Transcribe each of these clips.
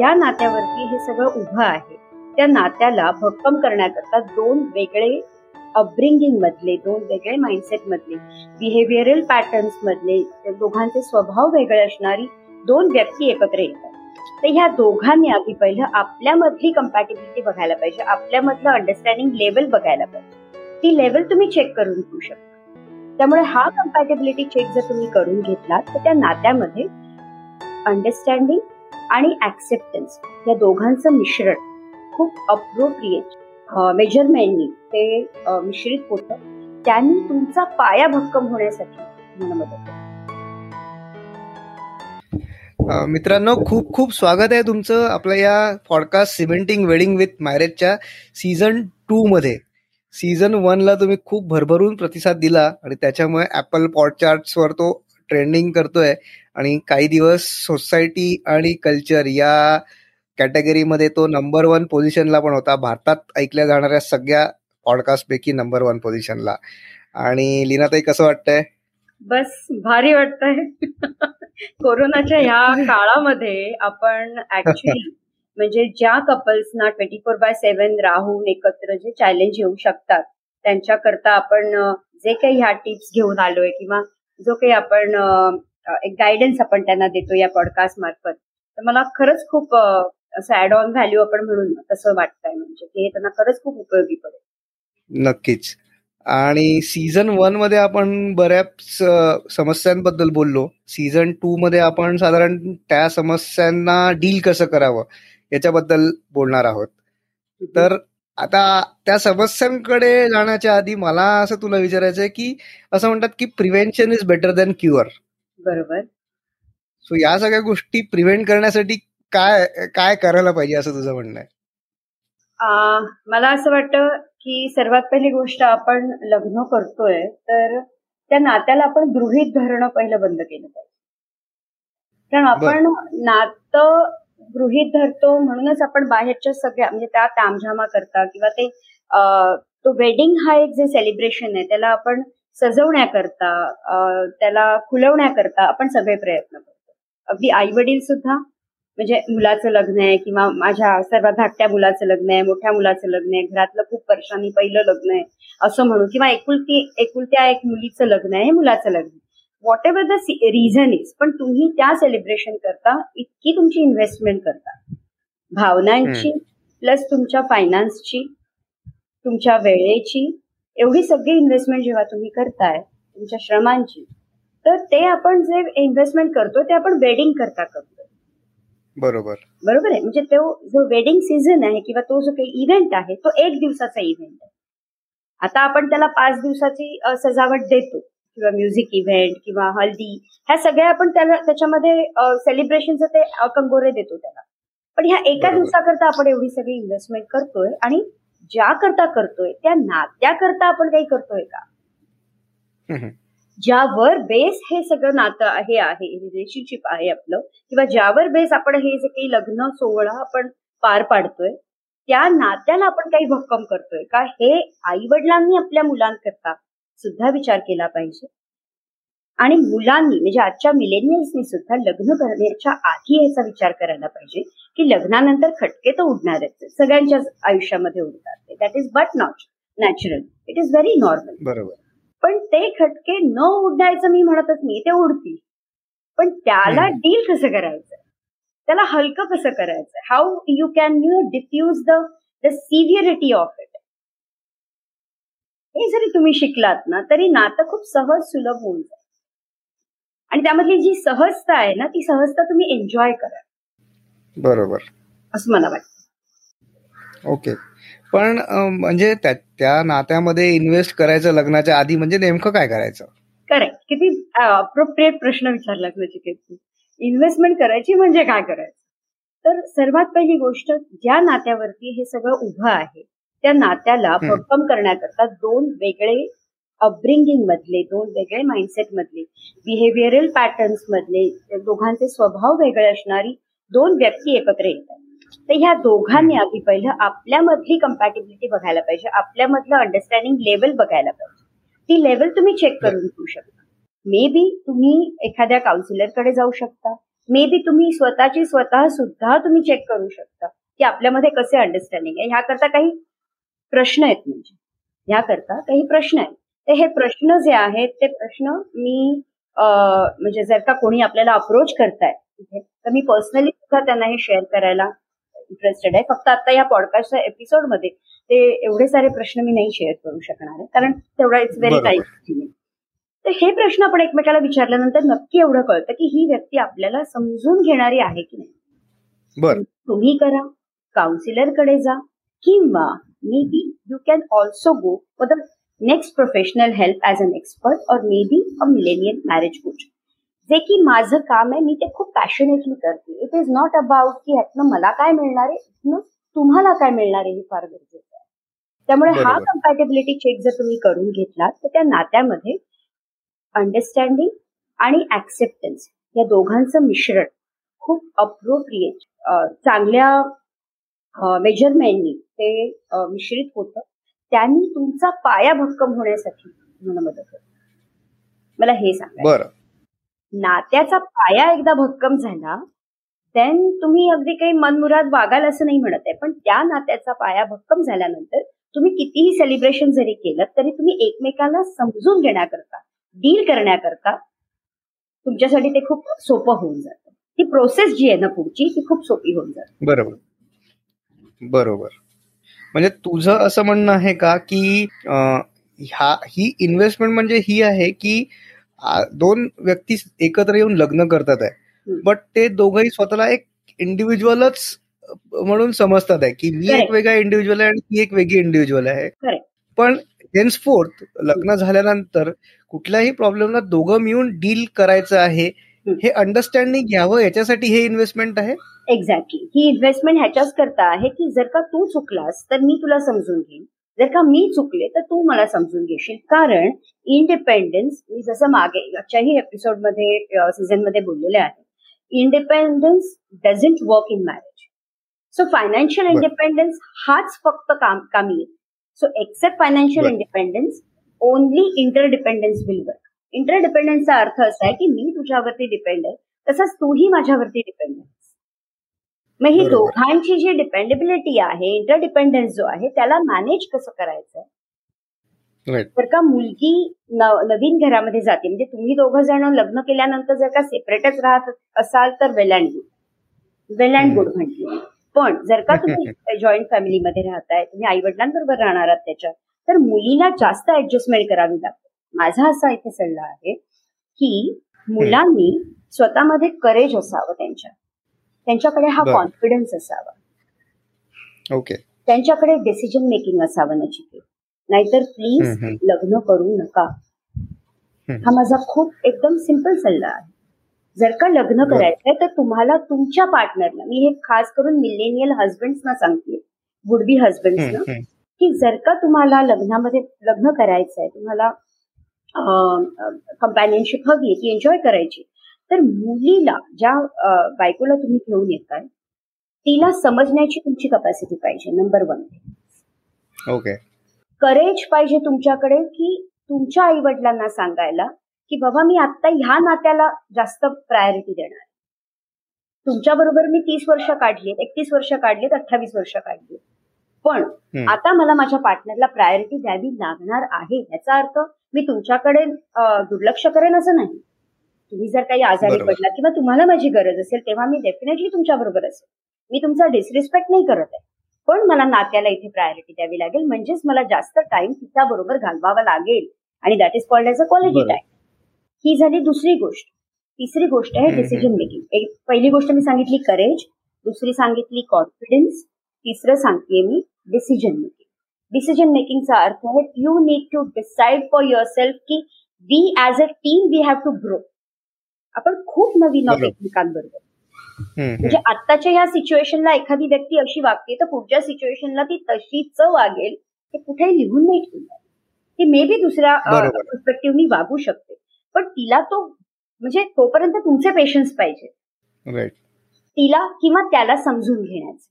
ज्या नात्यावरती हे सगळं उभं आहे त्या नात्याला भक्कम करण्याकरता दोन वेगळे अपब्रिंगिंग मधले दोन वेगळे माइंडसेट मधले बिहेवियरल पॅटर्न्स मधले दोघांचे स्वभाव वेगळे असणारी दोन व्यक्ती एकत्र येतात. तर ह्या दोघांनी आधी पहिलं आपल्यामधली कम्पॅटेबिलिटी बघायला पाहिजे आपल्यामधलं अंडरस्टँडिंग लेवल बघायला पाहिजे. ती लेवल तुम्ही चेक करून घेऊ शकता. त्यामुळे हा कम्पॅटेबिलिटी चेक जर तुम्ही करून घेतलात तर त्या नात्यामध्ये अंडरस्टँडिंग आणि ऍक्सेप्टन्स या दोघांचं मिश्रण खूप अप्रोप्रिएट मेजरमेंटनी ते मिश्रित होतं. त्यांनी तुमचा पाया भक्कम होण्यासाठी मला मदत मित्रांनो खूप खूप स्वागत आहे तुमचं आपल्या या पॉडकास्ट सिमेंटिंग वेडिंग विथ मॅरेजच्या सीझन टू मध्ये. सीझन वनला तुम्ही खूप भरभरून प्रतिसाद दिला आणि त्याच्यामुळे ऍपल पॉडचार्ट्सवर तो ट्रेंडिंग करतोय. आणि काही दिवस सोसायटी आणि कल्चर या कॅटेगरीमध्ये तो नंबर वन पोझिशनला पण होता. भारतात ऐकल्या जाणाऱ्या सगळ्या पॉडकास्ट पैकी नंबर वन पोझिशनला आणि लीनाताई कसं वाटतंय? बस भारी वाटतंय. कोरोनाच्या ह्या काळामध्ये आपण ऍक्च्युली म्हणजे ज्या कपल्सना ट्वेंटी फोर बाय सेव्हन राहून एकत्र जे चॅलेंज येऊ शकतात त्यांच्याकरता आपण जे काही ह्या टिप्स घेऊन आलोय किंवा जो काही आपण एक गायडन्स आपण त्यांना देतो या पॉडकास्ट मार्फत. तर मला खरंच खूप असं ऍड ऑन व्हॅल्यू आपण म्हणून तसं वाटतंय म्हणजे की हे त्यांना खरंच खूप उपयोगी पडेल. नक्कीच. आणि सीझन वनमध्ये आपण बऱ्याच समस्यांबद्दल बोललो. सीझन टू मध्ये आपण साधारण त्या समस्यांना डील कसं करावं याच्याबद्दल बोलणार आहोत. तर आता त्या समस्यांकडे जाण्याच्या आधी मला असं तुला विचारायचं आहे की असं म्हणतात की prevention is better than cure बरोबर. सो या सगळ्या गोष्टी प्रिव्हेंट करण्यासाठी काय काय करायला पाहिजे असं तुझं म्हणणं आहे? मला असं वाटतं की सर्वात पहिली गोष्ट आपण लग्न करतोय तर त्या नात्याला आपण गृहित धरणं पहिलं बंद केलं पाहिजे. कारण आपण नातं गृहित धरतो म्हणूनच आपण बाहेरच्या सगळ्या म्हणजे त्या तामझामा करता किंवा ते तो वेडिंग हा एक जे सेलिब्रेशन आहे त्याला आपण सजवण्याकरता त्याला खुलवण्याकरता आपण सगळे प्रयत्न करतो. अगदी आई वडील सुद्धा म्हणजे मुलाचं लग्न आहे किंवा माझ्या सर्वात धाकट्या मुलाचं लग्न आहे मोठ्या मुलाचं लग्न आहे घरातलं खूप वर्षांनी पहिलं लग्न आहे असं म्हणू किंवा एकुलती एकुलत्या एक मुलीचं लग्न आहे मुलाचं लग्न whatever the reason is पण तुम्ही त्या सेलिब्रेशन करता इतकी तुमची इन्व्हेस्टमेंट करता. भावनांची प्लस तुमच्या फायनान्सची तुमच्या वेळेची एवढी सगळी इन्व्हेस्टमेंट जेव्हा तुम्ही करताय तुमच्या श्रमांची तर ते आपण जे इन्व्हेस्टमेंट करतो ते आपण वेडिंग करता करतो बरोबर. बरोबर आहे? म्हणजे तो जो वेडिंग सीझन आहे किंवा तो जो काही इव्हेंट आहे तो एक दिवसाचा इव्हेंट आहे. आता आपण त्याला पाच दिवसाची सजावट देतो. किंवा म्युझिक इव्हेंट किंवा हल्दी ह्या सगळ्या आपण त्याला त्याच्यामध्ये सेलिब्रेशनचं ते कंगोरे देतो त्याला. पण ह्या एका दिवसाकरता आपण एवढी सगळी इन्व्हेस्टमेंट करतोय आणि ज्या करता करतोय त्या नात्याकरता आपण काही करतोय का? ज्यावर बेस हे सगळं नातं हे आहे रिलेशनशिप आहे आपलं किंवा ज्यावर बेस आपण हे जे काही लग्न सोहळा आपण पार पाडतोय त्या नात्याला आपण काही भक्कम करतोय का? हे आई वडिलांनी आपल्या मुलांकरता सुद्धा विचार केला पाहिजे. आणि मुलांनी म्हणजे आजच्या मिलेनियल्सनी सुद्धा लग्न करण्याच्या आधी याचा विचार करायला पाहिजे की लग्नानंतर खटके तर उडणारच सगळ्यांच्याच आयुष्यामध्ये उडतात that is but not natural it is very normal बरोबर. पण ते खटके न उडायचं मी म्हणतच नाही ते उडतील. पण त्याला डील कसं करायचं? त्याला हलकं कसं करायचं? How you can you defuse the the severity of it हे जरी तुम्ही शिकलात ना तरी नातं खूप सहज सुलभ होऊन जाईल आणि त्यामधली जी सहजता आहे ना ती सहजता तुम्ही एन्जॉय करा. बरोबर. असं मला वाटतं. ओके. पण म्हणजे त्या नात्यामध्ये इन्व्हेस्ट करायचं लग्नाच्या आधी म्हणजे नेमकं काय करायचं? करेक्ट किती अप्रोप्रिएट प्रश्न विचारला नचिकेत इन्व्हेस्टमेंट करायची म्हणजे काय करायचं? तर सर्वात पहिली गोष्ट ज्या नात्यावरती हे सगळं उभं आहे त्या नात्याला भक्कम करण्याकरता दोन वेगळे अपब्रिंगिंग मधले दोन वेगळे माइंडसेट मधले बिहेवियरल पॅटर्न्स मधले दोघांचे स्वभाव वेगळे असणारी दोन व्यक्ती एकत्र येतात. तर ह्या दोघांनी आधी पहिलं आपल्यामधली कम्पॅटेबिलिटी बघायला पाहिजे आपल्यामधलं अंडरस्टँडिंग लेवल बघायला पाहिजे. ती लेवल तुम्ही चेक करून घेऊ शकता. मे बी तुम्ही एखाद्या काउन्सिलरकडे जाऊ शकता. मे बी तुम्ही स्वतःची स्वतः सुद्धा तुम्ही चेक करू शकता की आपल्यामध्ये कसे अंडरस्टँडिंग आहे. ह्याकरता काही प्रश्न आहेत म्हणजे. ह्याकरता काही प्रश्न आहेत. तर हे प्रश्न जे आहेत ते प्रश्न मी म्हणजे जर का कोणी आपल्याला अप्रोच करताय तिथे तर मी पर्सनली सुद्धा त्यांना हे शेअर करायला इंटरेस्टेड आहे. फक्त आता या पॉडकास्टच्या एपिसोडमध्ये ते एवढे सारे प्रश्न मी नाही शेअर करू शकणार आहे. कारण तेवढा इट्स व्हेरी टाईम तर हे प्रश्न आपण एकमेकाला विचारल्यानंतर नक्की एवढं कळतं की ही व्यक्ती आपल्याला समजून घेणारी आहे की नाही. तुम्ही करा काउन्सिलरकडे जा किंवा maybe you can also go for the next professional help as an expert or maybe a millennial marriage coach जे की माझं काम आहे मी ते खूप पॅशनेटली करते. इट इज नॉट अबाउट की ह्यातनं मला काय मिळणार आहे तुम्हाला काय मिळणार आहे हे फार गरजेचं आहे. त्यामुळे हा कम्पॅटेबिलिटी चेक जर तुम्ही करून घेतलात तर त्या नात्यामध्ये अंडरस्टँडिंग आणि ऍक्सेप्टन्स या दोघांचं मिश्रण खूप अप्रोप्रिएट चांगल्या मेजरमेंटनी ते मिश्रित होतं. त्यांनी तुमचा पाया भक्कम होण्यासाठी तुम्हाला मदत होते मला हे सांगा बरं. नात्याचा पाया एकदा भक्कम झाला देन तुम्ही अगदी काही मनमुराद वागाल असं नाही म्हणत आहे पण त्या नात्याचा पाया भक्कम झाल्यानंतर तुम्ही कितीही सेलिब्रेशन जरी केलं तरी तुम्ही एकमेकाला समजून घेण्याकरता डील करण्याकरता तुमच्यासाठी ते खूप सोपं होऊन जातं. ती प्रोसेस जी आहे ना पुढची ती खूप सोपी होऊन जाते. बरोबर. बरोबर. म्हणजे तुझं असं म्हणणं आहे का की ह्या ही इन्व्हेस्टमेंट म्हणजे ही आहे की दोन व्यक्ती एकत्र येऊन लग्न करतात आहे. बट ते दोघंही स्वतःला एक इंडिव्हिज्युअलच म्हणून समजतात आहे की मी एक वेगळा इंडिव्हिज्युअल आहे आणि ती एक वेगळी इंडिव्हिज्युअल आहे. पण हेन्सफोर्थ लग्न झाल्यानंतर कुठल्याही प्रॉब्लेमला दोघं मिळून डील करायचं आहे हे अंडरस्टँडिंग घ्यावं याच्यासाठी हे इन्व्हेस्टमेंट आहे? एक्झॅक्टली ही इन्व्हेस्टमेंट ह्याच्याच करता आहे की जर का तू चुकलास तर मी तुला समजून घेईन. जर का मी चुकले तर तू मला समजून घेशील. कारण इंडिपेंडन्स मी जसं मागे एपिसोडमध्ये सीझनमध्ये बोललेले आहे. Independence doesn't work in marriage so financial independence हाच फक्त काम कामी येतो so except financial independence only interdependence will work इंटरडिपेंडन्सचा अर्थ असा आहे की मी तुझ्यावरती डिपेंड आहे तसंच तूही माझ्यावरती डिपेंड आहे. मग ही दोघांची जी डिपेंडेबिलिटी आहे इंटरडिपेंडन्स जो आहे त्याला मॅनेज कसं करायचं जर का मुलगी नवीन घरामध्ये जाते म्हणजे तुम्ही दोघं जण लग्न केल्यानंतर जर का सेपरेटच राहत असाल तर well and good well and good म्हटली. पण जर का तुम्ही जॉईंट फॅमिलीमध्ये राहताय तुम्ही आई वडिलांबरोबर राहणार आहात त्याच्यात तर मुलीला जास्त ऍडजस्टमेंट करावी लागते. माझा असा इथे सल्ला आहे की मुलांनी स्वतःमध्ये करेज असावं त्यांच्या. त्यांच्याकडे हा कॉन्फिडन्स असावा. ओके त्यांच्याकडे डिसिजन मेकिंग असावं नचिकेत. नाहीतर प्लीज लग्न करू नका. हा माझा खूप एकदम सिंपल सल्ला आहे. जर का लग्न करायचंय तर तुम्हाला तुमच्या पार्टनरला मी हे खास करून मिलेनियल हजबंड्सना सांगते वुड बी हजबंड्सना की जर का तुम्हाला लग्नामध्ये लग्न करायचंय तुम्हाला कंपॅनियनशिप हवी ती एन्जॉय करायची. तर मुलीला ज्या बायकोला तुम्ही घेऊन येताय तिला समजण्याची तुमची कपॅसिटी पाहिजे नंबर वन ओके करेज पाहिजे तुमच्याकडे की तुमच्या आई वडिलांना सांगायला की बाबा मी आता ह्या नात्याला जास्त प्रायोरिटी देणार तुमच्या बरोबर मी तीस वर्ष काढली एकतीस वर्ष काढलीत अठ्ठावीस वर्ष काढली. पण आता मला माझ्या पार्टनरला प्रायोरिटी द्यावी लागणार आहे याचा अर्थ मी तुमच्याकडे दुर्लक्ष करेन असं नाही. तुम्ही जर काही आजारी पडला किंवा तुम्हाला माझी गरज असेल तेव्हा मी डेफिनेटली तुमच्या बरोबर असेल. मी तुमचा डिसरिस्पेक्ट नाही करत आहे. पण मला नात्याला इथे प्रायोरिटी द्यावी लागेल म्हणजेच मला जास्त टाइम तिच्या बरोबर घालवावा लागेल. आणि that is called as a quality time ही झाली दुसरी गोष्ट. तिसरी गोष्ट आहे डिसिजन मेकिंग एक पहिली गोष्ट मी सांगितली करेज दुसरी सांगितली कॉन्फिडन्स तिसरं सांगतेय मी डिसिजन मेकिंग डिसिजन मेकिंगचा अर्थ आहे you need to decide for yourself की we as a team we have to grow आपण खूप नवीन आहोत एकमेकांबरोबर म्हणजे आत्ताच्या या सिच्युएशनला एखादी व्यक्ती अशी वागते तर पुढच्या सिच्युएशनला ती तशीच वागेल ते कुठेही लिहून नाही ठेवलं ती मे बी दुसऱ्या पर्स्पेक्टिव्हनी वागू शकते. पण तिला तो म्हणजे तोपर्यंत तुमचे पेशन्स पाहिजे. तिला किंवा त्याला समजून घेण्याचे.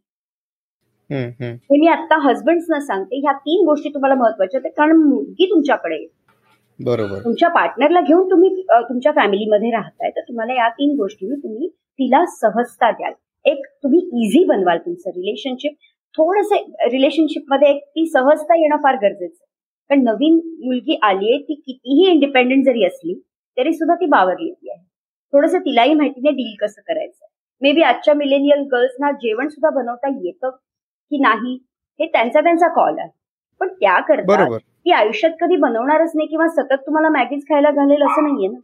हे मी आता हजबंड सांगते ह्या तीन गोष्टी तुम्हाला महत्त्वाच्या आहेत. कारण मुलगी तुमच्याकडे बरोबर. तुमच्या पार्टनरला घेऊन तुम्ही तुमच्या फॅमिलीमध्ये राहताय तर तुम्हाला या तीन गोष्टी तुम्ही तिला सहजता द्याल. एक तुम्ही इझी बनवाल तुमचं रिलेशनशिप थोडस रिलेशनशिपमध्ये एक ती सहजता येणं फार गरजेचं आहे. कारण नवीन मुलगी आलीये ती कितीही इंडिपेंडेंट जरी असली तरी सुद्धा ती बावरलेली आहे. थोडस तिलाही माहिती नाही डील कसं करायचं मे बी आजच्या मिलेनियल गर्ल्सना जेवण सुद्धा बनवता येतं की नाही हे त्यांचा त्यांचा कॉल आहे. पण त्याकरता बरोबर. ती आयुष्यात कधी बनवणारच नाही किंवा सतत तुम्हाला मॅगीज खायला घालेल असं नाहीये ना.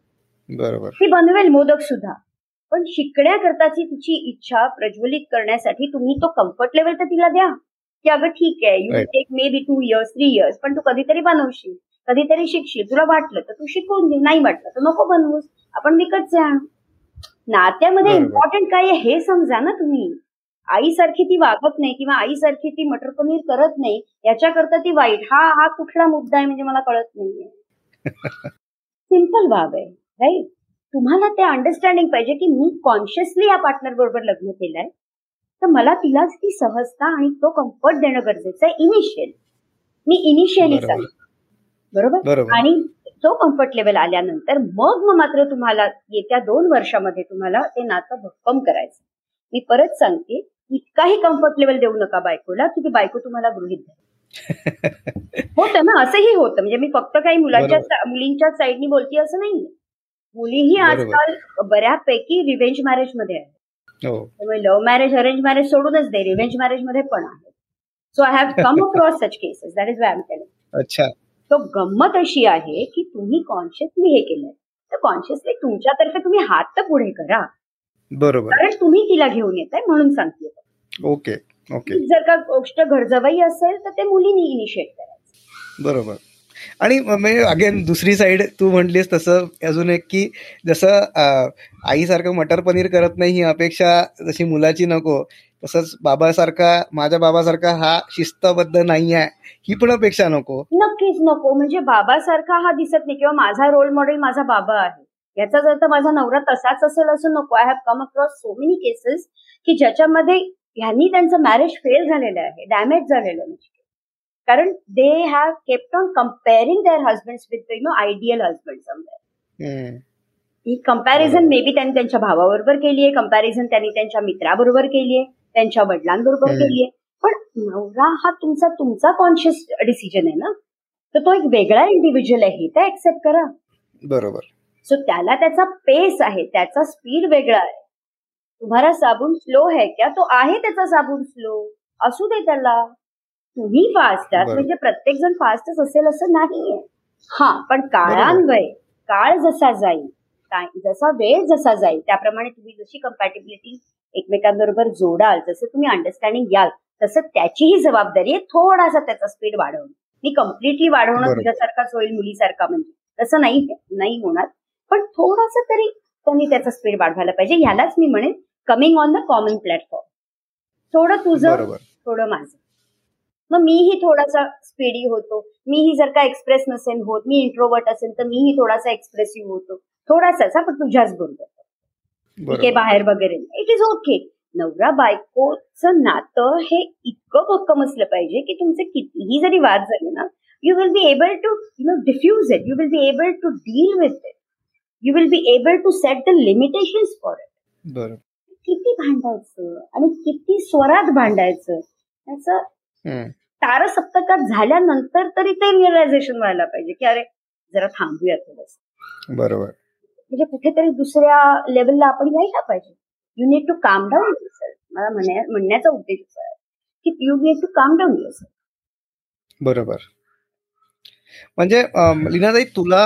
बरोबर. ती बनवेल मोदक सुद्धा. पण शिकण्याकरताची तिची इच्छा प्रज्वलित करण्यासाठी तुम्ही तो कम्फर्ट लेवल तर तिला द्या. की अगं ठीक आहे you. Take maybe two years three years पण तू कधीतरी बनवशील कधीतरी शिकशील तुला वाटलं तर तू शिकवून दे नाही वाटलं तर नको बनवूस आपण विकत जा. नात्यामध्ये. इम्पॉर्टंट काय आहे हे समजा ना तुम्ही. आईसारखी ती वागत नाही किंवा आईसारखी ती मटर पनीर करत नाही याच्याकरता ती वाईट. हा हा कुठला मुद्दा आहे म्हणजे मला कळत नाहीये. सिंपल बाब आहे राईट तुम्हाला ते अंडरस्टँडिंग पाहिजे की मी कॉन्शियसली या पार्टनर बरोबर लग्न केलंय तर मला तिलाच ती सहजता आणि तो कम्फर्ट देणं गरजेचं आहे इनिशियल मी इनिशियली बरोबर. बरोबर? आणि तो कम्फर्ट लेवल आल्यानंतर मग मग मात्र तुम्हाला येत्या दोन वर्षामध्ये तुम्हाला ते नातं भक्कम करायचं. मी परत सांगते इतकाही कम्फर्ट लेवल देऊ नका बायकोला की ती बायको तुम्हाला गृहित धरेल. होतं ना असंही होतं. म्हणजे मी फक्त काही मुलांच्या मुलींच्या साईडनी बोलते असं नाहीये. मुलीही. आजकाल बऱ्यापैकी रिव्हेंज मॅरेजमध्ये आहे हो. त्यामुळे लव्ह मॅरेज अरेंज मॅरेज सोडूनच दे रिव्हेंज मॅरेजमध्ये पण आहे so I have come across such cases that is why am telling अच्छा. तो गंमत अशी आहे की तुम्ही कॉन्शियसली हे केलंय. तर कॉन्शियसली तुमच्यातर्फे तुम्ही हात तर पुढे करा. बरोबर. कारण तुम्ही तिला घेऊन येताय म्हणून सांगते. Okay okay. जर का गोष्ट घरजवाई असेल तर ते मुलीनी इनिशिएट करायचं. बरोबर. आणि म्हणजे अगेन दुसरी साईड तू म्हटलीस तसं अजून एक की जसं आईसारखं मटर पनीर करत नाही ही अपेक्षा जशी मुलाची नको तसंच बाबासारखा माझ्या बाबासारखा हा शिस्तबद्ध नाही आहे ही पण अपेक्षा नको. नक्कीच नको. म्हणजे बाबासारखा हा दिसत नाही किंवा माझा रोल मॉडेल माझा बाबा आहे. याचाच अर्थ माझा नवरा तसाच असेल असं नको. I have come across so many cases की ज्याच्यामध्ये ह्यांनी त्यांचं मॅरेज फेल झालेलं आहे डॅमेज झालेलं आहे. कारण they have kept on comparing their husband with you know ideal husband somewhere hmm. He comparison may be त्यांनी त्यांच्या भावाबरोबर केली आहे कंपॅरिझन त्यांनी त्यांच्या मित्राबरोबर केली आहे त्यांच्या वडिलांबरोबर हम्म. केली आहे. पण नवरा हा तुमचा तुमचा कॉन्शियस डिसिजन आहे ना? तर तो एक वेगळा इंडिव्हिज्युअल आहे हे तर ऍक्सेप्ट करा. बरोबर. सो त्याला त्याचा पेस आहे त्याचा स्पीड वेगळा आहे. तुम्हाला साबून स्लो आहे क्या? तो आहे त्याचा साबून स्लो असू दे त्याला. तुम्ही फास्ट आहात. म्हणजे प्रत्येक जण फास्टच असेल असं नाहीये. हा. पण काळान्वये काळ जसा जाईल जसा वेळ जसा जाईल त्याप्रमाणे तुम्ही जशी कम्पॅटिबिलिटी एकमेकांबरोबर जोडाल जसं तुम्ही अंडरस्टँडिंग याल तसं त्याचीही जबाबदारी आहे थोडासा त्याचा स्पीड वाढवणं. मी कम्प्लिटली वाढवणं. तुझ्यासारखाच होईल मुलीसारखा म्हणजे. तसं नाही नाही होणार. पण थोडासा तरी त्यांनी त्याचा स्पीड वाढवायला पाहिजे. ह्यालाच मी म्हणेन coming on the common platform थोडं तुझं थोडं माझं. मग मीही थोडासा स्पीडी होतो. मीही जर का एक्सप्रेस नसेल होत मी इंट्रोवर्ट असेल तर मीही थोडासा एक्सप्रेसिव्ह होतो. थोडासाच हा, पण तुझ्याच बरोबर. ठीक आहे बाहेर वगैरे इट इज ओके नवरा बायकोचं नातं हे इतकं भक्कम असलं पाहिजे की तुमचे कितीही जरी वाद झाले ना you will be able to you know defuse it you will be able to deal with it you will be able to set the limitation for it बरोबर किती भांडायचं आणि किती स्वरात भांडायचं याचं हम्म. तारा सप्तकात झाल्यानंतर तरी ते रिअलायझेशन व्हायला पाहिजे की अरे जरा थांबूया थोडस. बरोबर. म्हणजे कुठेतरी दुसऱ्या लेवलला आपण यायला पाहिजे. You need to calm down मला म्हणण्या- म्हणण्याचा उद्देश असा आहे की you need to calm down बरोबर. म्हणजे लीनाताई तुला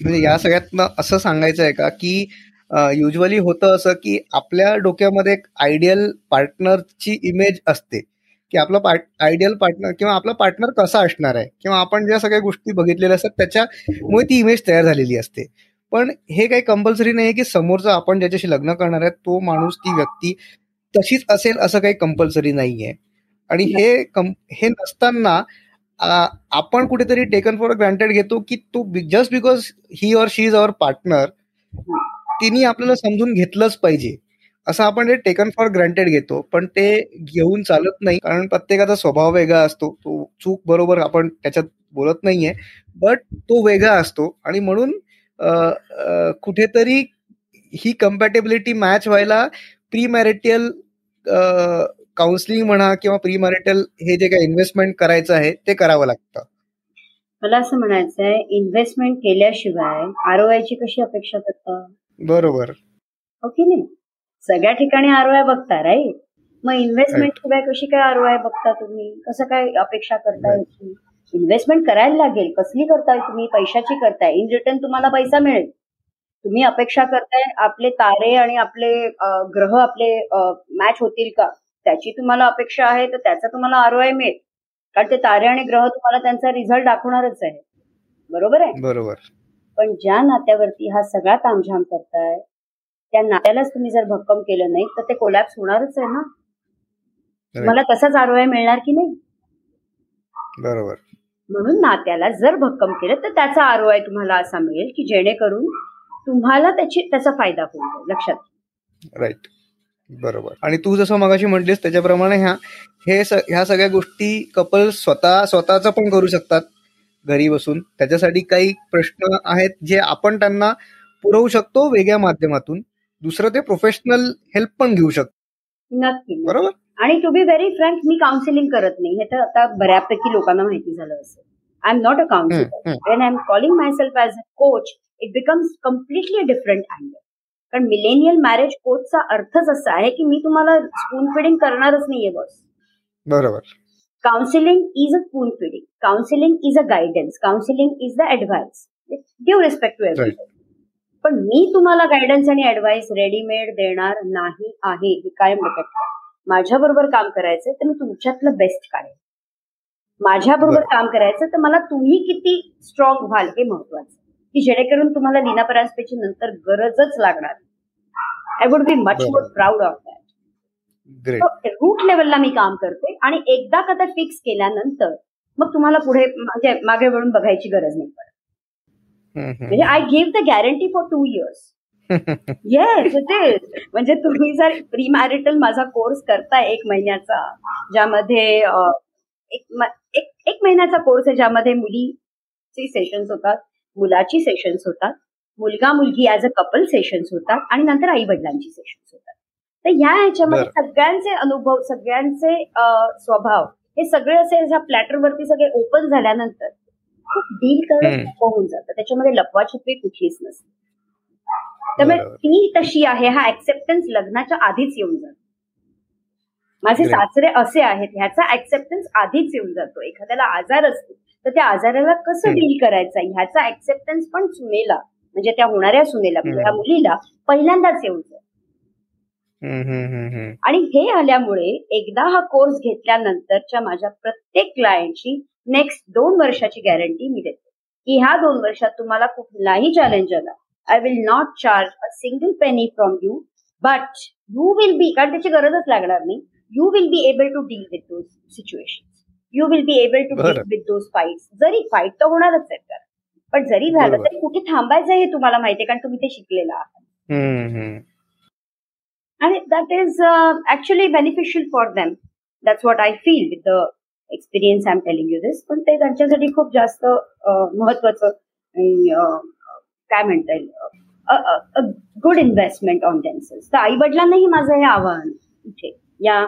म्हणजे या सगळ्यातनं असं सांगायचं आहे का की युजली होतं असं की आपल्या डोक्यामध्ये एक आयडियल पार्टनरची इमेज असते. की आपला पार्ट आयडियल पार्टनर किंवा आपला पार्टनर कसा असणार आहे? किंवा आपण ज्या सगळ्या गोष्टी बघितलेल्या असतात त्याच्यामुळे ती इमेज तयार झालेली असते. पण हे काही कंपल्सरी नाही की समोरचा आपण ज्याच्याशी लग्न करणार आहे तो माणूस ती व्यक्ती तशीच असेल असं काही कंपल्सरी नाहीये. आणि हे कम हे नसताना आपण कुठेतरी टेकन फॉर ग्रँटेड घेतो की तो just because he or she is our partner तिने आपल्याला समजून घेतलंच पाहिजे. असं आपण ते टेकन फॉर ग्रँटेड घेतो पण ते घेऊन चालत नाही कारण प्रत्येकाचा स्वभाव वेगळा असतो. तो चूक बरोबर आपण त्याच्यात बोलत नाहीये बट तो वेगळा असतो. आणि म्हणून कुठेतरी ही कम्पॅटेबिलिटी मॅच व्हायला प्री मॅरिटियल काउन्सिलिंग म्हणा किंवा प्री मॅरिटल हे जे काही इन्व्हेस्टमेंट करायचं आहे ते करावं लागतं. मला असं म्हणायचं आहे इन्व्हेस्टमेंट केल्याशिवाय आरओआयची कशी अपेक्षा करता? बरोबर. हो की नाही? सगळ्या ठिकाणी आरओआय बघता राईट मग इन्व्हेस्टमेंट शिवाय कशी काय आरओआय बघता तुम्ही? कसं काय अपेक्षा करताय इन्व्हेस्टमेंट करायला लागेल कसली करताय तुम्ही? पैशाची करताय. इन रिटर्न तुम्हाला पैसा मिळेल. तुम्ही अपेक्षा करताय आपले तारे आणि आपले ग्रह आपले मॅच होतील का? त्याची तुम्हाला अपेक्षा आहे तर त्याचा तुम्हाला आरओआय मिळेल. कारण ते तारे आणि ग्रह तुम्हाला त्यांचा रिझल्ट दाखवणारच आहे. बरोबर आहे? बरोबर. पण ज्या नात्यावरती हा सगळा तामझाम करताय त्या नात्यालाच तुम्ही जर भक्कम केलं नाही तर ते कोलॅप्स होणारच आहे ना? तुम्हाला तसाच आरोग्य मिळणार की नाही? बरोबर. म्हणून नात्याला जर भक्कम केलं तर त्याचा आरोग्य तुम्हाला असा मिळेल की जेणेकरून तुम्हाला त्याची त्याचा फायदा होईल. लक्षात राईट बरोबर. आणि तू जसं मगाशी म्हटलीस त्याच्याप्रमाणे ह्या हे ह्या सगळ्या गोष्टी कपल स्वतः स्वतःच पण करू शकतात घरी बसून. त्याच्यासाठी काही प्रश्न आहेत जे आपण त्यांना पुरवू शकतो वेगळ्या माध्यमातून. दुसरं ते प्रोफेशनल हेल्प पण घेऊ शकतो नक्की. बरोबर? आणि टू बी व्हेरी फ्रँक मी काउन्सिलिंग करत नाही. हे तर आता बऱ्यापैकी लोकांना माहिती झालं असेल. I am not a counsellor. When I am calling myself as a coach it becomes completely different angle कारण मिलेनियल मॅरेज कोचचा अर्थच असा आहे की मी तुम्हाला स्पून फिडिंग करणारच नाहीये बॉस बरोबर. Counselling is a spoon feeding counselling is a guidance counselling is the advice give respect to every पण मी तुम्हाला गायडन्स आणि ऍडवाइस रेडीमेड देणार नाही आहे हे कायम लक्षात ठेवा. माझ्या बरोबर काम करायचं तर मी तुमच्यातलं बेस्ट काढेन. माझ्या बरोबर बरं. काम करायचं तर मला तुम्ही किती स्ट्रॉंग व्हाल हे महत्वाचं. की जेणेकरून तुम्हाला लीना परांजपेची नंतर गरजच लागणार. I would be much more. Proud of that great root लेवलला मी काम करते आणि एकदा का ते फिक्स केल्यानंतर मग तुम्हाला पुढे म्हणजे मागे वळून बघायची गरज नाही पडत. म्हणजे I give the guarantee for two years yes it is म्हणजे तुम्ही जर प्री मॅरिटल माझा कोर्स करताय एक महिन्याचा ज्यामध्ये एक महिन्याचा कोर्स आहे ज्यामध्ये मुलीची सेशन्स होतात. मुलाची सेशन्स होतात. मुलगा मुलगी ऍज अ कपल सेशन्स होतात आणि नंतर आई वडिलांची सेशन्स होतात. तर ह्या ह्याच्यामध्ये सगळ्यांचे अनुभव सगळ्यांचे स्वभाव हे सगळे असे ह्या प्लॅटरवरती सगळे ओपन झाल्यानंतर खूप डील करणं. सोपं होऊन जातं. त्याच्यामध्ये लपवाछपवी कुठलीच नसते. त्यामुळे. ती तशी आहे. हा ऍक्सेप्टन्स लग्नाच्या आधीच येऊन जातो. माझे. सासरे असे आहेत. ह्याचा ऍक्सेप्टन्स आधीच येऊन जातो. एखाद्याला आजार असतो तर त्या आजाराला कसं. डील करायचा ह्याचा ऍक्सेप्टन्स पण सुनेला म्हणजे त्या होणाऱ्या सुनेला. त्या मुलीला पहिल्यांदाच येऊन. आणि हे आल्यामुळे एकदा हा कोर्स घेतल्यानंतरच्या माझ्या प्रत्येक क्लायंटची नेक्स्ट दोन वर्षाची गॅरंटी मी देते की ह्या दोन वर्षात तुम्हाला कुठलाही चॅलेंज आला I will not charge a single penny from you but you will be कारण त्याची गरजच लागणार नाही you will be able to deal with those situation you will be able to. With those fights जरी fight तर होणारच आहे तर. पण जरी झालं. तरी कुठे थांबायचं हे तुम्हाला माहिती आहे कारण तुम्ही ते शिकलेलं आहात. it- that is uh, actually beneficial for them. That's what i feel with the experience i'm telling you this. पण ते त्यांच्यासाठी खूप जास्त अं, महत्वाचं आणि, अं, काय म्हणता येईल गुड इन्व्हेस्टमेंट ऑन देमसेल्स तर आई वडिलांनाही माझं हे आव्हान इथे या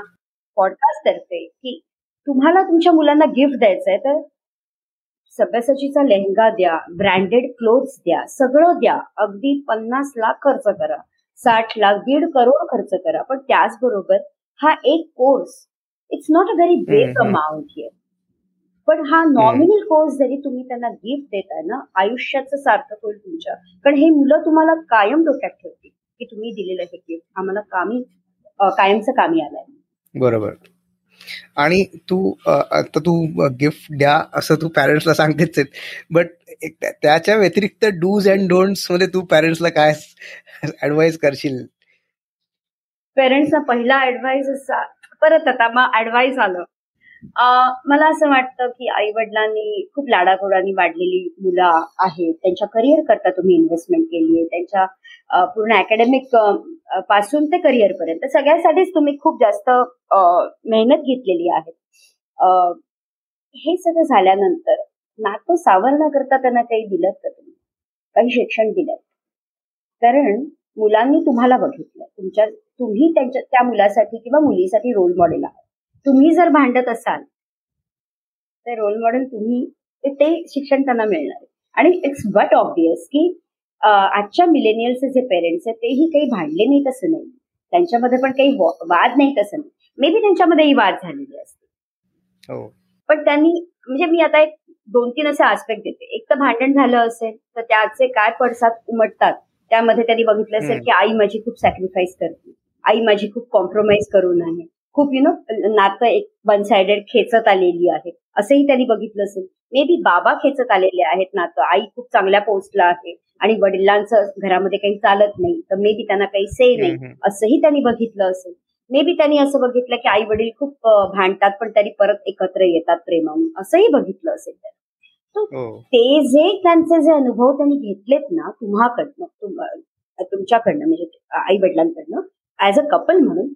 पॉडकास्ट तर्फे की तुम्हाला तुमच्या मुलांना गिफ्ट द्यायचं आहे तर सब्यासाचीचा लेहंगा द्या ब्रँडेड क्लोथ्स द्या सगळं द्या. अगदी पन्नास लाख खर्च करा. साठ लाख दीड करोड खर्च करा. पण त्याचबरोबर हा एक course it's not a very big. Amount here पण हा नॉमिनल कोर्स जरी तुम्ही त्यांना गिफ्ट देताय ना आयुष्याचं सार्थक होईल तुमच्या. कारण हे मुलं तुम्हाला कायम डोक्यात ठेवतील की तुम्ही दिलेलं हे गिफ्ट आम्हाला कामी कायमचं कामी आलंय. बरोबर. आणि तू आता तू गिफ्ट द्या असं तू पॅरेंट्सला सांगतेच बट त्याच्या व्यतिरिक्त डूज अँड डोंट्समध्ये तू पॅरेंट्सला काय ऍडवाइस करशील? पेरेंट्सचा पहिला ऍडवाइस असा परत आता मग ऍडवाइस आलं. मला असं वाटतं की आई वडिलांनी खूप लाडाकोडानी वाढलेली मुलं आहेत. त्यांच्या करिअर करता तुम्ही इन्व्हेस्टमेंट केली आहे. त्यांच्या पूर्ण अकॅडमिकपासून ते करिअर पर्यंत सगळ्यासाठीच तुम्ही खूप जास्त मेहनत घेतलेली आहे. हे सगळं झाल्यानंतर नातं सावरण्याकरता त्यांना काही दिलं का तुम्ही? काही शिक्षण दिलं कारण मुलांनी तुम्हाला बघितलं. तुमच्या तुम्ही त्यांच्या त्या मुलासाठी किंवा मुलीसाठी रोल मॉडेल आहात. तुम्ही जर भांडत असाल तर रोल मॉडेल तुम्ही ते शिक्षण त्यांना मिळणार आणि इट्स बट ऑब्विस की आजच्या मिलेनियलचे जे पेरेंट्स आहेत तेही काही भांडले नाही तसं नाही. त्यांच्यामध्ये पण काही वाद नाही तसं नाही. मे बी त्यांच्यामध्येही वाद झालेले असते हो. पण त्यांनी म्हणजे मी आता एक दोन तीन असे आस्पेक्ट देते. एक तर भांडण झालं असेल तर त्याचे काय पडसाद उमटतात त्यामध्ये त्यांनी बघितलं असेल की आई माझी खूप सॅक्रिफाईस करते. आई माझी खूप कॉम्प्रोमाइज करून आहे. खूप यु नो नातं एक वन सायडेड खेचत आलेली आहे. असंही त्यांनी बघितलं असेल. मे बी बाबा खेचत आलेले आहेत नातं. आई खूप चांगल्या पोस्टला आहे आणि वडिलांचं घरामध्ये काही चालत नाही. तर मे बी त्यांना काही से नाही. असंही त्यांनी बघितलं असेल. मे बी त्यांनी असं बघितलं की आई वडील खूप भांडतात पण तरी परत एकत्र येतात प्रेमाने. असंही बघितलं असेल हो. ते जे त्यांचे जे अनुभव त्यांनी घेतलेत ना तुम्हाकडनं तुमच्याकडनं म्हणजे आई वडिलांकडनं ऍज अ कपल म्हणून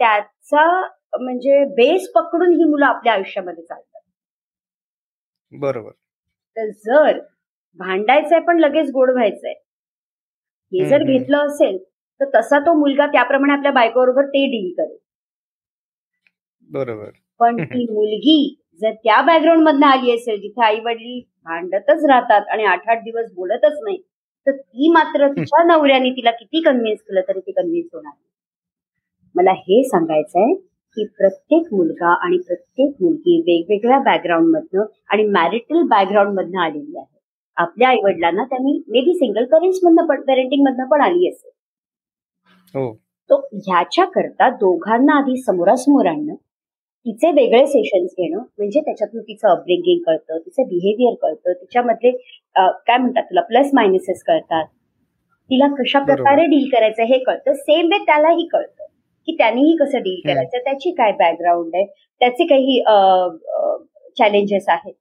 त्याचा म्हणजे बेस पकडून ही मुलं आपल्या आयुष्यामध्ये चालतात. बरोबर. तर जर भांडायचंय पण लगेच गोड व्हायचंय हे जर घेतलं असेल तर तसा तो मुलगा त्याप्रमाणे आपल्या बायकोबरोबर ते डील करेल. बरोबर. पण ती मुलगी जर त्या बॅकग्राऊंड मधनं आली असेल जिथे आई वडील भांडतच राहतात आणि आठ आठ दिवस बोलतच नाही तर ती मात्र तिच्या नवऱ्याने तिला किती कन्व्हिन्स केलं तरी ती कन्व्हिन्स होणार मला हे सांगायचंय की प्रत्येक मुलगा आणि प्रत्येक मुलगी वेगवेगळ्या बॅकग्राऊंड मधनं आणि मॅरिटल बॅकग्राऊंड मधनं आलेली आहे. आपल्या आई वडिलांना त्यांनी मे बी सिंगल पेरेंट्स मधनं पण पेरेंटिंग मधनं पण आली असेल. हो. तो ह्याच्या करता दोघांना आधी समोरासमोर आणणं तिचे वेगळे सेशन्स घेणं म्हणजे त्याच्यातून तिचं अपब्रिंगिंग कळतं तिचं बिहेवियर कळतं तिच्यामधले काय म्हणतात तुला प्लस मायनसेस कळतात. तिला कशा प्रकारे डील करायचं हे कळतं. सेम वे त्यालाही कळतं. की त्यांनीही कसं डील करायचं त्याची काय बॅकग्राऊंड आहे? त्याचे काही चॅलेंजेस आहेत.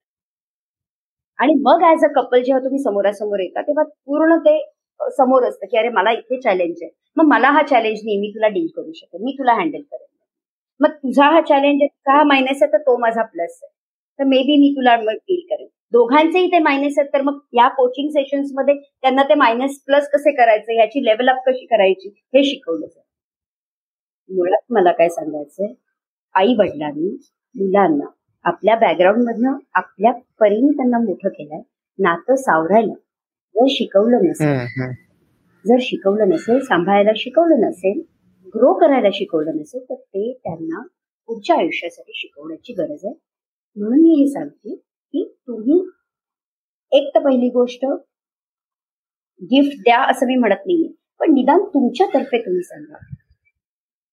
आणि मग ऍज अ कपल जेव्हा तुम्ही समोरासमोर येता तेव्हा पूर्ण ते समोर असतं की अरे मला इथे चॅलेंज आहे. मग मला हा चॅलेंज नाही मी तुला डील करू शकेन मी तुला हँडल करेन. मग तुझा हा चॅलेंज आहे तुझा हा मायनस आहे तर तो माझा प्लस आहे. तर मे बी मी तुला मग डील करेन. दोघांचेही ते मायनस आहेत तर मग या कोचिंग सेशन्समध्ये त्यांना ते मायनस प्लस कसे करायचे याची लेवल अप कशी करायची हे शिकवलं जातं. मुळात मला काय सांगायचंय? आई वडिलांनी मुलांना आपल्या बॅकग्राऊंड मधनं आपल्या परीने त्यांना मोठं केलंय नातं सावरायला. जर शिकवलं नसेल जर शिकवलं नसेल सांभाळायला शिकवलं नसेल ग्रो करायला शिकवलं नसेल तर ते त्यांना पुढच्या आयुष्यासाठी शिकवण्याची गरज आहे. म्हणून मी हे सांगते की तुम्ही एक तर पहिली गोष्ट गिफ्ट द्या असं मी म्हणत नाहीये. पण निदान तुमच्यातर्फे तुम्ही सांगा.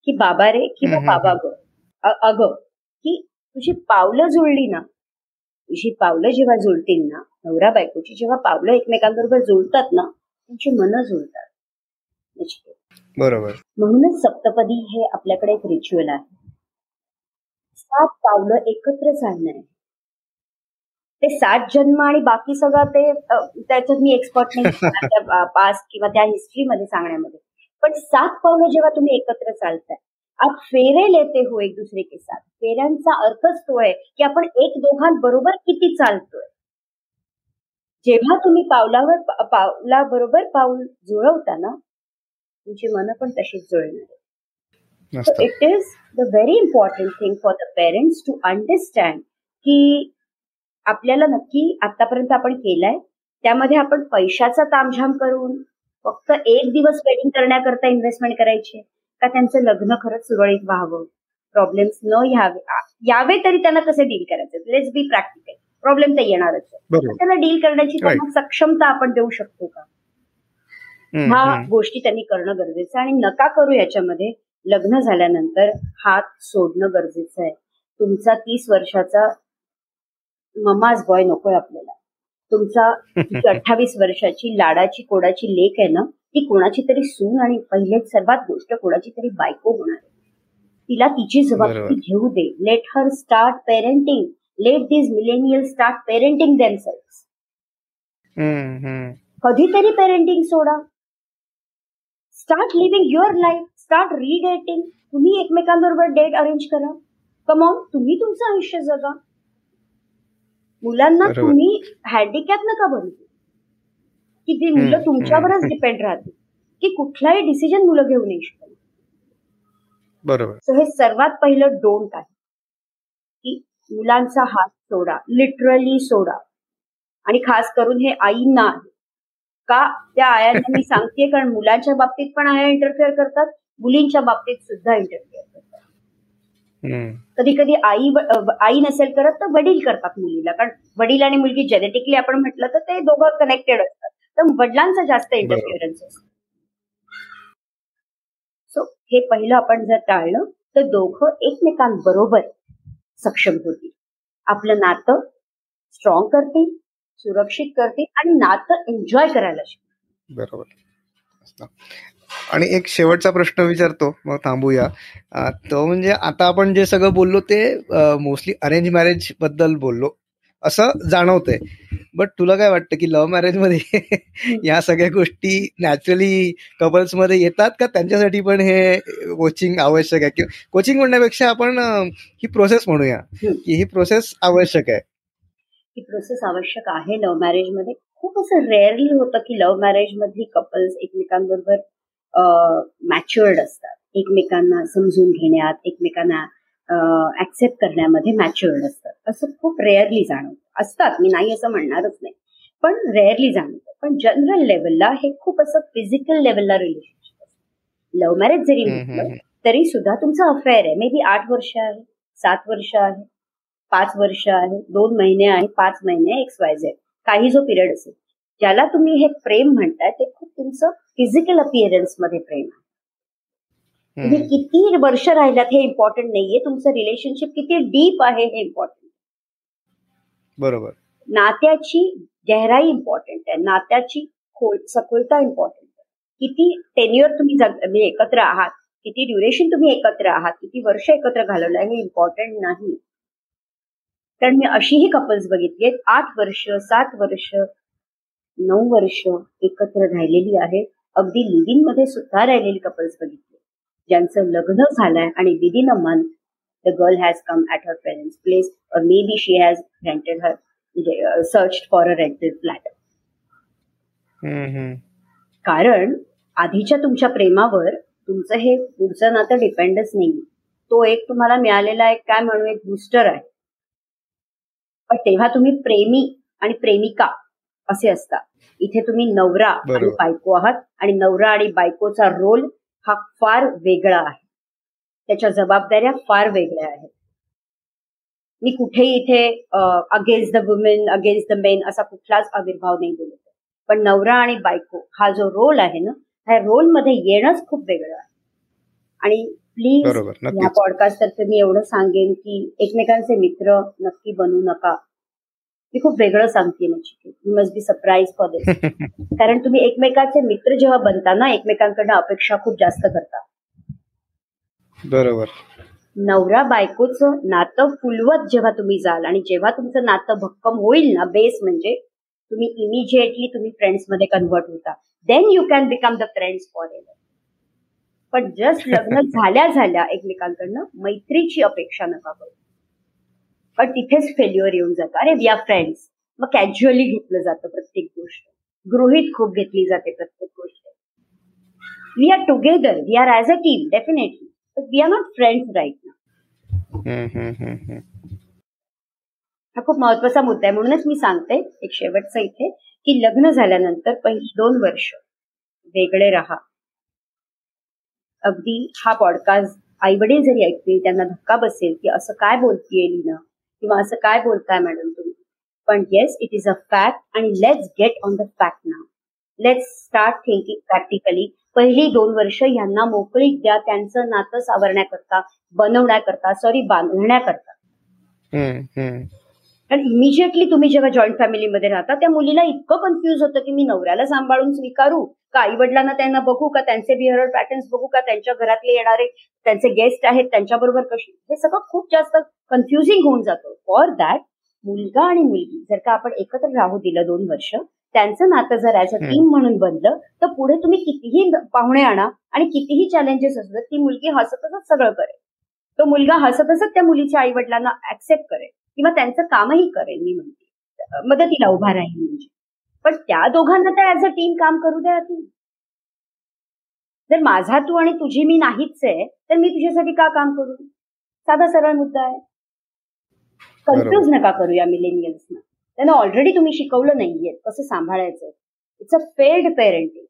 की बाबा रे किंवा बाबा ग. अग की तुझी पावलं जुळली ना तुझी पावलं जेव्हा जुळतील ना नवरा बायकोची जेव्हा पावलं एकमेकांबरोबर जुळतात ना त्यांची मनं जुळतात. बरोबर. म्हणूनच सप्तपदी हे आपल्याकडे एक रिच्युअल आहे. सात पावलं एकत्र चालणं आहे. ते सात जन्म आणि बाकी सगळं ते त्याच्यात मी एक्सपर्ट नाही पास्ट किंवा त्या हिस्ट्रीमध्ये सांगण्यामध्ये. पण सात पावलं जेव्हा तुम्ही एकत्र चालताय आप फेरे लेते हो एक दुसरे के साथ. फेऱ्यांचा अर्थच तो आहे की आपण एक दोघांबरोबर किती चालतोय. जेव्हा तुम्ही पावलावर पावलाबरोबर पाऊल जुळवता तुमची मनं पण तशीच जुळणार it is the very important thing for the parents to understand की आपल्याला नक्की आतापर्यंत आपण केलंय त्यामध्ये आपण पैशाचा तामझाम करून फक्त एक दिवस वेडिंग करण्याकरता इन्व्हेस्टमेंट करायची का त्यांचं लग्न खरंच सुरळीत व्हावं? प्रॉब्लेम्स न यावे यावे तरी त्यांना कसे डील करायचे. लेट्स बी प्रॅक्टिकल प्रॉब्लेम तर येणारच आहे. त्याला डील करण्याची त्यांना सक्षमता आपण देऊ शकतो का? ह्या गोष्टी त्यांनी करणं गरजेचं आहे. आणि नका करू याच्यामध्ये लग्न झाल्यानंतर हात सोडणं गरजेचं आहे. तुमचा तीस वर्षाचा ममाज बॉय नकोय आपल्याला. तुमचा अठ्ठावीस वर्षाची लाडाची कोडाची लेख आहे ना ती कोणाची तरी सून आणि पहिले सर्वात गोष्ट कोणाची तरी बायको होणार तिला तिची जबाबदारी घेऊ दे. Let her start parenting let this millennial start parenting themselves कधीतरी parenting soda. Start living your life start redating तुम्ही एकमेकांबरोबर डेट अरेंज करा. कमॉन तुम्ही तुमचं आयुष्य जगा. मुलांना तुम्ही हँडिकॅप नका बनवू. की ती मुलं तुमच्यावरच डिपेंड राहतील. की कुठलाही डिसिजन मुलं घेऊ नाही शकत. बरोबर. हे सर्वात पहिलं डोंट आहे. की मुलांचा हात सोडा. लिटरली सोडा. आणि खास करून हे आईंना आहे. का? त्या आयांना मी सांगते कारण मुलांच्या बाबतीत पण आया इंटरफेअर करतात. मुलींच्या बाबतीत सुद्धा इंटरफेअर करतात. कधी कधी आई आई नसेल करत तर वडील करतात मुलीला. कारण वडील आणि मुलगी जेनेटिकली आपण म्हटलं तर ते दोघं कनेक्टेड असतात. तर वडिलांचा जास्त इंटरफिअरन्स असतो. सो हे पहिलं आपण जर टाळलं तर दोघं एकमेकांबरोबर सक्षम होतील. आपलं नातं स्ट्रॉंग करतील सुरक्षित करतील आणि नातं एन्जॉय करायला शिकतील. बरोबर. आणि एक शेवटचा प्रश्न विचारतो मग थांबूया. तो म्हणजे आता आपण जे सगळं बोललो ते मोस्टली अरेंज मॅरेजबद्दल बोललो. असं जाणवतंय. बट तुला काय वाटतं की लव्ह मॅरेजमध्ये या सगळ्या गोष्टी नॅचरली कपल्समध्ये येतात का? त्यांच्यासाठी पण हे कोचिंग आवश्यक आहे. किंवा कोचिंग म्हणण्यापेक्षा आपण ही प्रोसेस म्हणूया. की ही प्रोसेस आवश्यक आहे. ही प्रोसेस आवश्यक आहे लव्ह मॅरेजमध्ये खूप असं रेअरली होतं की लव्ह मॅरेज मधली कपल्स एकमेकांबरोबर मॅच्युअर्ड असतात. एकमेकांना समजून घेण्यात एकमेकांना ऍक्सेप्ट करण्यामध्ये मॅच्युअर्ड असतात. असं खूप रेअरली जाणवतं. असतात. मी नाही असं म्हणणारच नाही. पण रेअरली जाणवतं. पण जनरल लेवलला हे खूप असं फिजिकल लेवलला रिलेशनशिप असतं. लव्ह मॅरेज जरी म्हटलं तरी सुद्धा तुमचं अफेअर आहे. मे बी आठ वर्ष आहे सात वर्ष आहे पाच वर्ष आहे दोन महिने आहे पाच महिने एक्स वाय झेड काही जो पिरियड असेल ज्याला तुम्ही हे प्रेम म्हणताय ते खूप तुमचं फिजिकल अपिअरन्समध्ये प्रेम आहे. तुम्ही. किती वर्ष राहिलात हे इम्पॉर्टंट नाहीये. तुमचं रिलेशनशिप किती डीप आहे हे इम्पॉर्टंट बरोबर. नात्याची गहराई इम्पॉर्टंट आहे. नात्याची खोल सखोलता इम्पॉर्टंट आहे. किती टेन्युअर तुम्ही म्हणजे एकत्र आहात किती ड्युरेशन तुम्ही एकत्र आहात किती वर्ष एकत्र घालवलं हे इम्पॉर्टंट नाही. कारण मी अशीही कपल्स बघितली आहेत. आठ वर्ष सात वर्ष नऊ वर्ष एकत्र राहिलेली आहेत. अगदी लिव्हिंगमध्ये सुद्धा राहिलेली कपल्स बघितली. ज्यांचं लग्न झालंय आणि within a month the girl has come at her parents place और may be she has rented her म्हणजे search for a rented flat. कारण आधीच्या तुमच्या प्रेमावर तुमचं हे पुढचं नातं डिपेंडच नाही तो एक तुम्हाला मिळालेला एक काय म्हणू एक बूस्टर आहे. पण तेव्हा तुम्ही प्रेमी आणि प्रेमिका असे असता इथे तुम्ही नवरा आणि. बायको आहात आणि नवरा आणि बायकोचा रोल हा फार वेगळा आहे. त्याच्या जबाबदाऱ्या फार वेगळ्या आहेत. मी कुठेही इथे against the women against the men असा कुठलाच आविर्भाव नाही बोलत. पण नवरा आणि बायको हा जो रोल आहे ना ह्या रोलमध्ये येणंच खूप वेगळं आहे. आणि प्लीज या पॉडकास्ट तर्फे मी एवढं सांगेन की एकमेकांचे मित्र नक्की बनू नका. मी खूप वेगळं सांगते you must be surprise for this कारण तुम्ही एकमेकाचे मित्र जेव्हा बनता ना एकमेकांकडनं अपेक्षा खूप जास्त करता. बरोबर. नवरा बायकोचं नातं फुलवत जेव्हा तुम्ही जाल आणि जेव्हा तुमचं नातं भक्कम होईल ना बेस म्हणजे तुम्ही इमिजिएटली तुम्ही फ्रेंड्समध्ये कन्वर्ट होता. Then you can become the friends for ever पण जस्ट लग्न झाल्या झाल्या एकमेकांकडनं मैत्रीची अपेक्षा नका करू. पण तिथेच फेल्युअर येऊन जातं. अरे वी आर फ्रेंड्स मग कॅज्युअली घेतलं जातं प्रत्येक गोष्ट. गृहित खूप घेतली जाते प्रत्येक गोष्ट. We are together we are as a team definitely but we are not friends right ना. हा खूप महत्त्वाचा मुद्दा आहे. म्हणूनच मी सांगते एक शेवटचं इथे की लग्न झाल्यानंतर पहिली दोन वर्ष वेगळे राहा. अगदी हा पॉडकास्ट आई वडील जरी ऐकतील त्यांना धक्का बसेल की असं काय बोलतीये लीना? किंवा असं काय बोलताय मॅडम तुम्ही? पण yes it is a fact आणि let's get on the fact now let's start thinking practically पहिली दोन वर्ष यांना मोकळीक द्या त्यांचं नातं सावरण्याकरता बनवण्याकरता सॉरी बांधण्याकरता. कारण इमिजिएटली तुम्ही जेव्हा जॉईंट फॅमिलीमध्ये राहता त्या मुलीला इतकं कन्फ्युज होतं की मी नवऱ्याला सांभाळून स्वीकारू? का आई वडिलांना त्यांना बघू का? त्यांचे बिहेवियर पॅटर्न्स बघू का? त्यांच्या घरातले येणारे त्यांचे गेस्ट आहेत त्यांच्याबरोबर कशी? हे सगळं खूप जास्त कन्फ्युजिंग होऊन जातं. फॉर दॅट मुलगा आणि मुलगी जर का आपण एकत्र राहू दिलं दोन वर्ष त्यांचं नातं जर ऍज अ. टीम म्हणून बनलं तर पुढे तुम्ही कितीही पाहुणे आणा आणि कितीही चॅलेंजेस असू देत, ती मुलगी हसतच सगळं करेल. तो मुलगा हसत हसत त्या मुलीच्या आई वडिलांना ऍक्सेप्ट करेल. किंवा त्यांचं कामही करेल मी म्हणते. मदतीला उभा राहील म्हणजे. पण त्या दोघांना तर ऍज अ टीम काम करू द्या आधी. जर माझा तू आणि तुझी मी नाहीच आहे तर मी तुझ्यासाठी का काम करू? साधा सरळ मुद्दा आहे. कन्फ्युज नका करू या मिलेनियल्सना त्यांना ऑलरेडी तुम्ही शिकवलं नाहीये. कसं सांभाळायचं? It's a failed parenting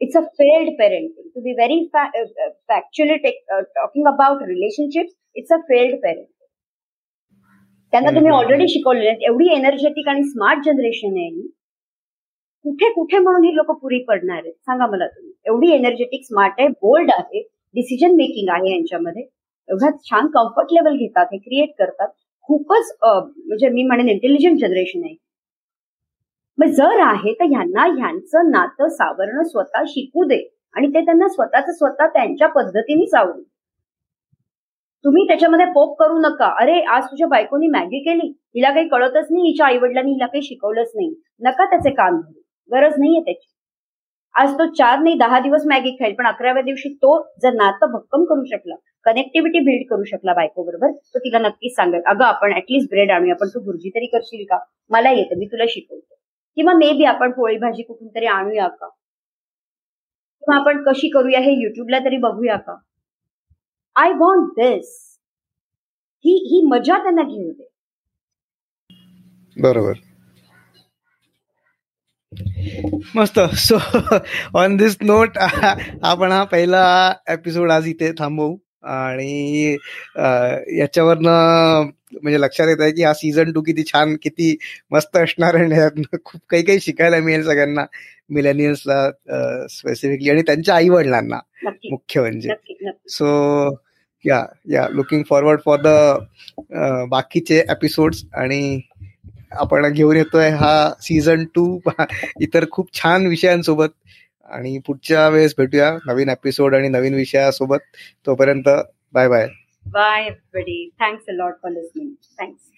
it's a failed parenting to be very factually talking about relationship it's a failed parenting त्यांना तुम्ही. ऑलरेडी शिकवलेले आहेत. एवढी एनर्जेटिक आणि स्मार्ट जनरेशन आहे ही. कुठे कुठे म्हणून ही लोक पुरी पडणार आहेत? सांगा मला तुम्ही. एवढी एनर्जेटिक स्मार्ट आहे बोल्ड आहे डिसिजन मेकिंग आहे यांच्यामध्ये. एवढा छान कम्फर्ट लेवल घेतात हे क्रिएट करतात. खूपच म्हणजे मी म्हणेन इंटेलिजंट जनरेशन आहे. मग जर आहे तर ह्यांना ह्यांचं नातं सावरणं स्वतः शिकू दे. आणि ते त्यांना स्वतःच स्वतः त्यांच्या पद्धतीने सावरू. तुम्ही त्याच्यामध्ये पोप करू नका. अरे आज तुझ्या बायकोनी मॅगी केली. हिला काही कळतच नाही हिच्या आईवडिलांनी हिला काही शिकवलंच नाही. नका त्याचे काम धरू गरज नाहीये त्याची. आज तो चार नाही दहा दिवस मॅगी खाईल पण अकराव्या दिवशी तो जर नातं भक्कम करू शकला कनेक्टिव्हिटी बिल्ड करू शकला बायको बरोबर तर तिला नक्कीच सांगेल अगं आपण ऍटलीस्ट ब्रेड आणूया पण तू भुर्जी तरी करशील का? मला येतं मी तुला शिकवतो. किंवा मे बी आपण पोळी भाजी कुठून तरी आणूया का? किंवा आपण कशी करूया हे युट्यूबला तरी बघूया का? आय वॉन्ट दिस ही ही मजा त्यांना घेऊ दे बरोबर. मस्त. सो ऑन दिस नोट आपण हा पहिला एपिसोड आज इथे थांबवू. आणि याच्यावरनं म्हणजे लक्षात येत आहे की हा सीझन टू किती छान किती मस्त असणार आणि खूप काही काही शिकायला मिळेल सगळ्यांना. मिलेनियन्सला स्पेसिफिकली आणि त्यांच्या आई वडिलांना मुख्य म्हणजे. So ya ya looking forward for the बाकीचे एपिसोड्स आणि आपण घेऊन येतोय हा सीझन टू इतर खूप छान विषयांसोबत. आणि पुढच्या वेळेस भेटूया नवीन एपिसोड आणि नवीन विषयासोबत. तोपर्यंत bye bye bye thanks a lot for listening thanks